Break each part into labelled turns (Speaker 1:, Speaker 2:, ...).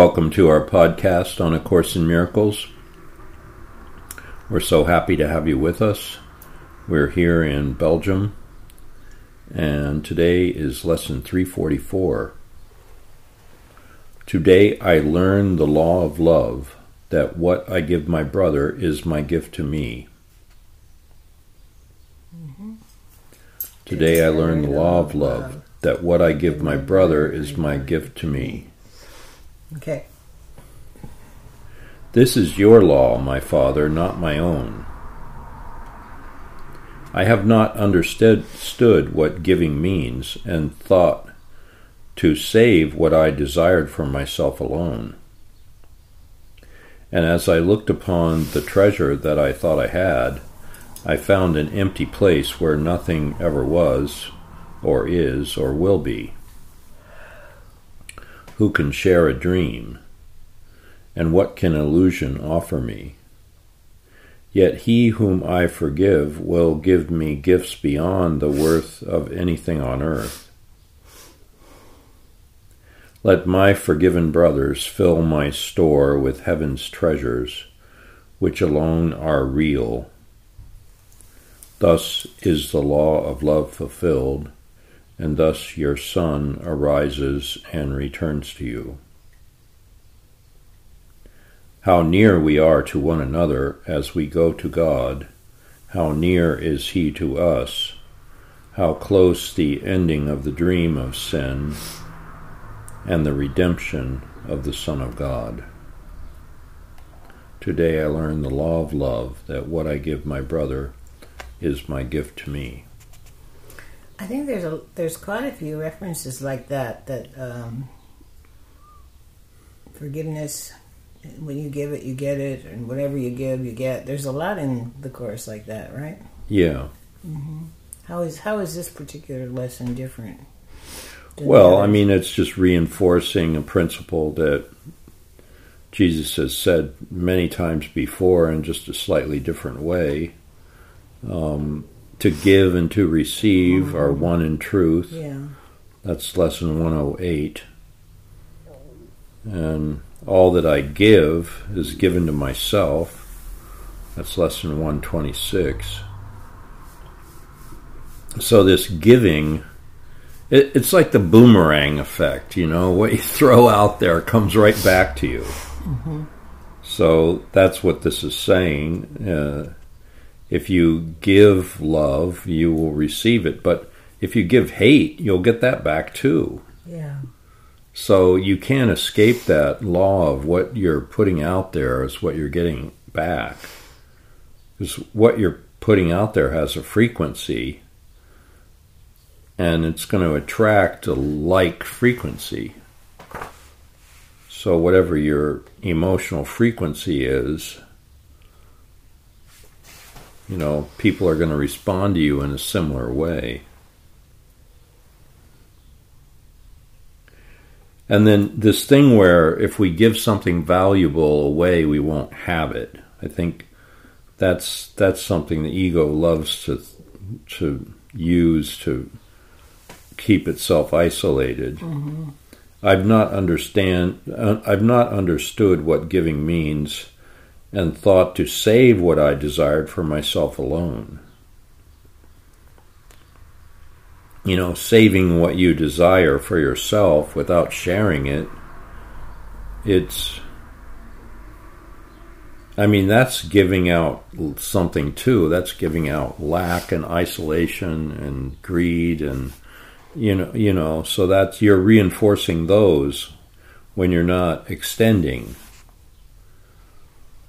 Speaker 1: Welcome to our podcast on A Course in Miracles. We're so happy to have you with us. We're here in Belgium, and today is lesson 344. Today I learned the law of love, that what I give my brother is my gift to me. Mm-hmm. Today I learned the law of love, that what I give my brother is my gift to me.
Speaker 2: Okay.
Speaker 1: This is your law, my father, not my own. I have not understood what giving means, and thought to save what I desired for myself alone. And as I looked upon the treasure that I thought I had, I found an empty place where nothing ever was, or is, or will be who can share a dream? And what can illusion offer me? Yet he whom I forgive will give me gifts beyond the worth of anything on earth. Let my forgiven brothers fill my store with heaven's treasures, which alone are real. Thus is the law of love fulfilled and thus your Son arises and returns to you. How near we are to one another as we go to God, how near is He to us, how close the ending of the dream of sin and the redemption of the Son of God. Today I learned the law of love that what I give my brother is my gift to me.
Speaker 2: I think there's a there's quite a few references like that that um, forgiveness when you give it you get it and whatever you give you get. There's a lot in the course like that right?
Speaker 1: Yeah.
Speaker 2: Mm-hmm. how is how is this particular lesson different
Speaker 1: well i mean it's just reinforcing a principle that jesus has said many times before in just a slightly different way. Um, to give and to receive mm-hmm. are one in truth.
Speaker 2: Yeah.
Speaker 1: That's lesson 108. And all that I give is given to myself. That's lesson 126. So, this giving, it, it's like the boomerang effect, you know, what you throw out there comes right back to you. Mm-hmm. So, that's what this is saying. Uh, if you give love, you will receive it. But if you give hate, you'll get that back too.
Speaker 2: Yeah.
Speaker 1: So you can't escape that law of what you're putting out there is what you're getting back. Because what you're putting out there has a frequency, and it's going to attract a like frequency. So, whatever your emotional frequency is, you know, people are going to respond to you in a similar way. And then this thing where if we give something valuable away, we won't have it. I think that's that's something the ego loves to to use to keep itself isolated. Mm-hmm. I've not understand uh, I've not understood what giving means and thought to save what I desired for myself alone. You know, saving what you desire for yourself without sharing it, it's. I mean, that's giving out something too. That's giving out lack and isolation and greed and you know, you know, so that's you're reinforcing those when you're not extending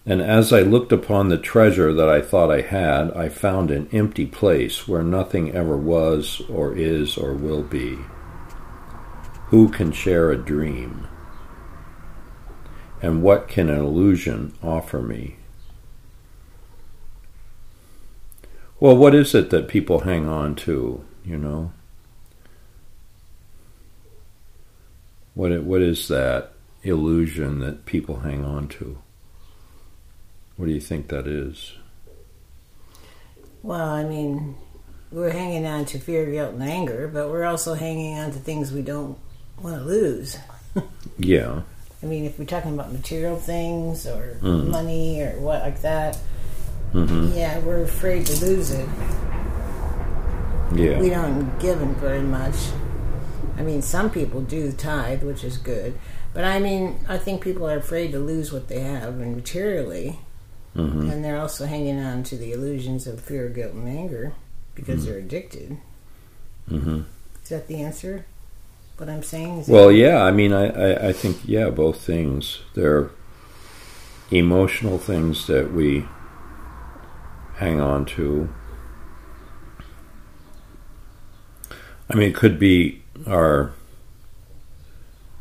Speaker 1: and as I looked upon the treasure that I thought I had, I found an empty place where nothing ever was, or is, or will be. Who can share a dream? And what can an illusion offer me? Well, what is it that people hang on to, you know? What, what is that illusion that people hang on to? What do you think that is?
Speaker 2: Well, I mean, we're hanging on to fear, guilt, and anger, but we're also hanging on to things we don't want to lose.
Speaker 1: yeah.
Speaker 2: I mean, if we're talking about material things or
Speaker 1: Mm.
Speaker 2: money or what like that,
Speaker 1: hmm
Speaker 2: yeah, we're afraid to lose it.
Speaker 1: Yeah.
Speaker 2: We don't give them very much. I mean, some people do tithe, which is good. But I mean, I think people are afraid to lose what they have and materially.
Speaker 1: Hmm
Speaker 2: And they're also hanging on to the illusions of fear, guilt, and anger because they're addicted.
Speaker 1: hmm
Speaker 2: Is that the answer? What I'm saying? Is
Speaker 1: Well, yeah. I mean, I, I, I think yeah, both things. They're emotional things that we hang on to. I mean, it could be our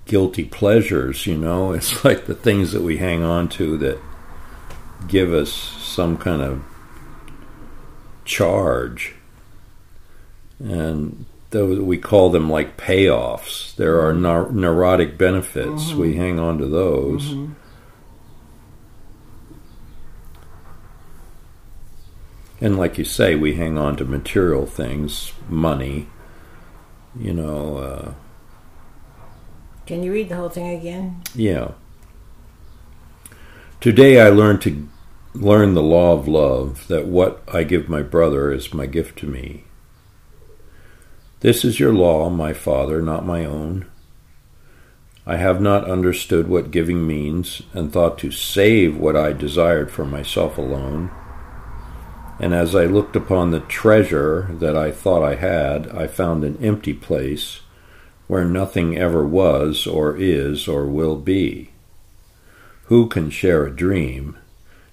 Speaker 1: guilty pleasures. You know, it's like the things that we hang on to that give us some kind of charge, and those we call them like payoffs. There are mm-hmm. neur- neurotic benefits. We mm-hmm. hang on to those. Mm-hmm. And like you say, we hang on to material things, money. You know, uh,
Speaker 2: Can you read the whole thing again?
Speaker 1: yeah. Today I learned to learn the law of love that what I give my brother is my gift to me. This is your law, my father, not my own. I have not understood what giving means and thought to save what I desired for myself alone. And as I looked upon the treasure that I thought I had, I found an empty place where nothing ever was, or is, or will be. Who can share a dream,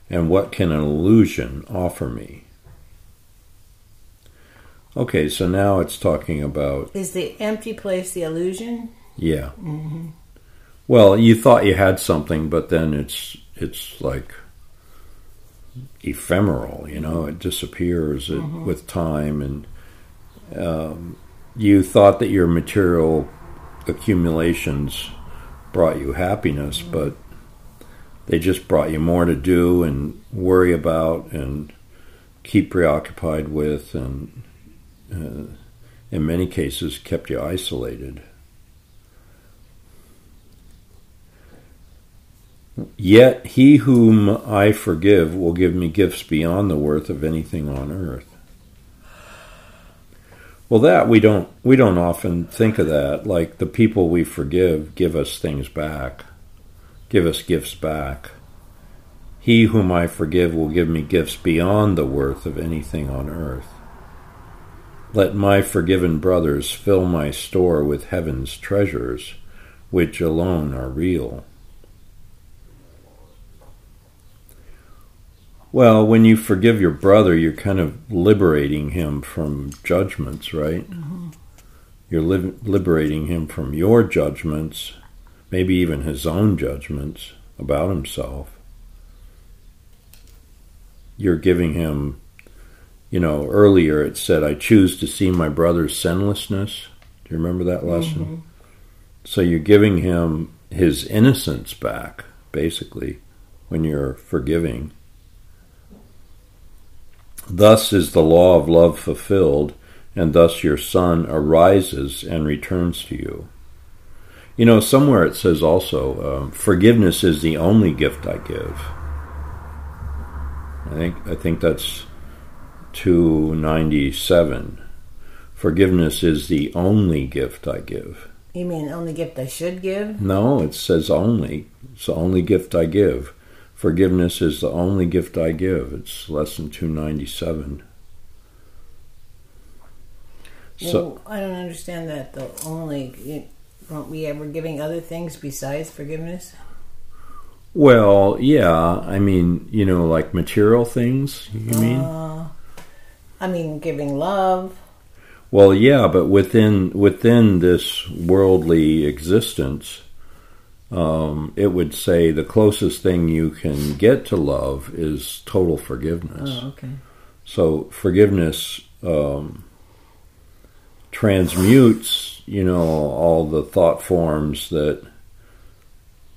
Speaker 1: and what can an illusion offer me? Okay, so now it's talking about,
Speaker 2: Is the empty place the illusion?
Speaker 1: yeah. Mm-hmm. Well, you thought you had something, but then it's it's like ephemeral, you know. It disappears it, mm-hmm. with time, and um, you thought that your material accumulations brought you happiness, mm-hmm. but they just brought you more to do and worry about and keep preoccupied with, and uh, in many cases kept you isolated. Yet he whom I forgive will give me gifts beyond the worth of anything on earth. Well, that we don't we don't often think of that. Like the people we forgive give us things back, give us gifts back. He whom I forgive will give me gifts beyond the worth of anything on earth. Let my forgiven brothers fill my store with heaven's treasures, which alone are real. Well, when you forgive your brother, you're kind of liberating him from judgments, right? Mm-hmm. You're li- liberating him from your judgments, maybe even his own judgments about himself. You're giving him, you know, earlier it said, I choose to see my brother's sinlessness. Do you remember that lesson? Mm-hmm. So you're giving him his innocence back, basically, when you're forgiving. Thus is the law of love fulfilled, and thus your son arises and returns to you. You know, somewhere it says also, um, forgiveness is the only gift I give. I think I think that's two ninety seven. Forgiveness is the only gift I give.
Speaker 2: You mean only gift I should give?
Speaker 1: No, it says only. It's the only gift I give. Forgiveness is the only gift I give. It's lesson 297. So,
Speaker 2: well, I don't understand that. The only won't we ever giving other things besides forgiveness?
Speaker 1: well, yeah, I mean, you know, like material things, you mean?
Speaker 2: Uh, I mean, giving love.
Speaker 1: Well, yeah, but within within this worldly existence, um, it would say the closest thing you can get to love is total forgiveness.
Speaker 2: Oh, okay.
Speaker 1: So forgiveness um, transmutes, you know, all the thought forms that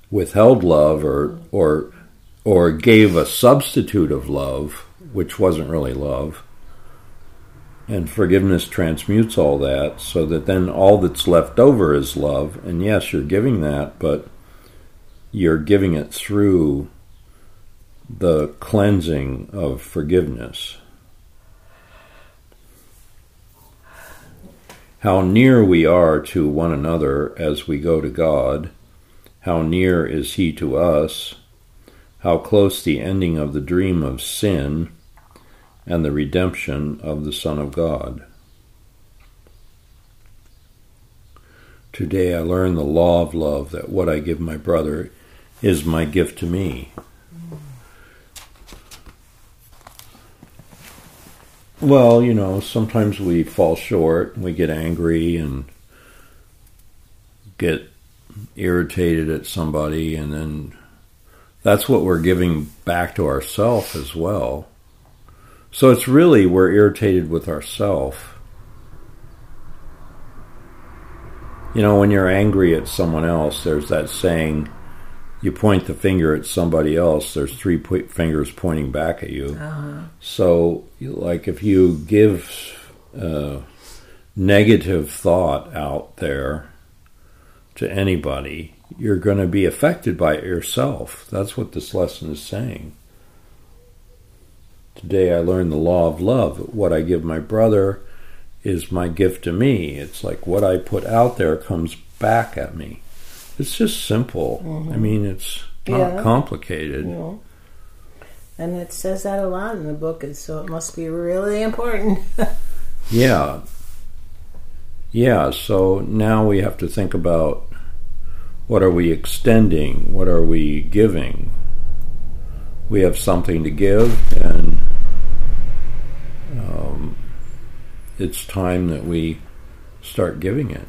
Speaker 1: withheld love or or or gave a substitute of love, which wasn't really love. And forgiveness transmutes all that so that then all that's left over is love. And yes, you're giving that, but you're giving it through the cleansing of forgiveness. How near we are to one another as we go to God, how near is He to us, how close the ending of the dream of sin and the redemption of the Son of God. Today I learn the law of love that what I give my brother is my gift to me. Well, you know, sometimes we fall short, and we get angry and get irritated at somebody, and then that's what we're giving back to ourself as well. So it's really we're irritated with ourself. You know, when you're angry at someone else, there's that saying, you point the finger at somebody else, there's three po- fingers pointing back at you.
Speaker 2: Uh-huh.
Speaker 1: So, like, if you give uh, negative thought out there to anybody, you're going to be affected by it yourself. That's what this lesson is saying. Today I learned the law of love. What I give my brother is my gift to me. It's like what I put out there comes back at me. It's just simple.
Speaker 2: Mm-hmm.
Speaker 1: I mean, it's not
Speaker 2: Yeah.
Speaker 1: complicated.
Speaker 2: Know? And it says that a lot in the book, and so it must be really important.
Speaker 1: Yeah. Yeah, so now we have to think about what are we extending? What are we giving? We have something to give, and um, it's time that we start giving it.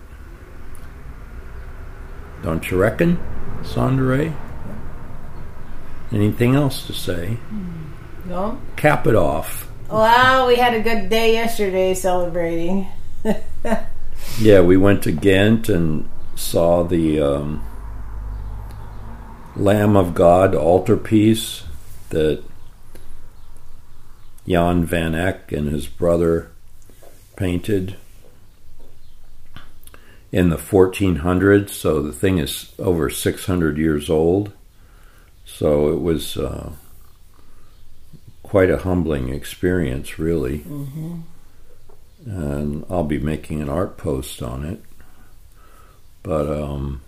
Speaker 1: Don't you reckon, Sandra? Anything else to say?
Speaker 2: no?
Speaker 1: Cap it off.
Speaker 2: Well, we had a good day yesterday celebrating.
Speaker 1: Yeah, we went to Ghent and saw the um, Lamb of God altarpiece that Jan van Eyck and his brother painted in the 1400s. So the thing is over 600 years old. So it was uh, quite a humbling experience, really
Speaker 2: Mm-hmm.
Speaker 1: and I'll be making an art post on it. But um,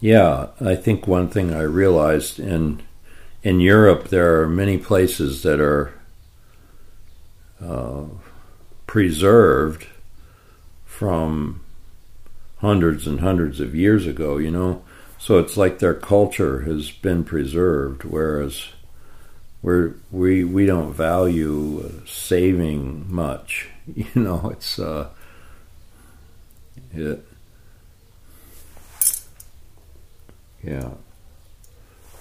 Speaker 1: yeah, I think one thing I realized in in Europe there are many places that are uh, preserved from hundreds and hundreds of years ago. You know, so it's like their culture has been preserved, whereas we're, we we don't value saving much. You know, it's uh, it, yeah.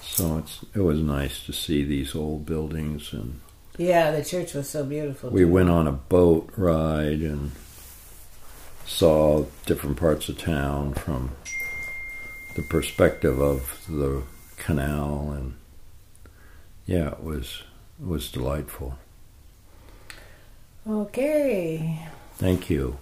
Speaker 1: So it's it was nice to see these old buildings, and
Speaker 2: Yeah, the church was so beautiful.
Speaker 1: we
Speaker 2: too.
Speaker 1: went on a boat ride and saw different parts of town from the perspective of the canal, and yeah, it was it was delightful.
Speaker 2: Okay.
Speaker 1: Thank you.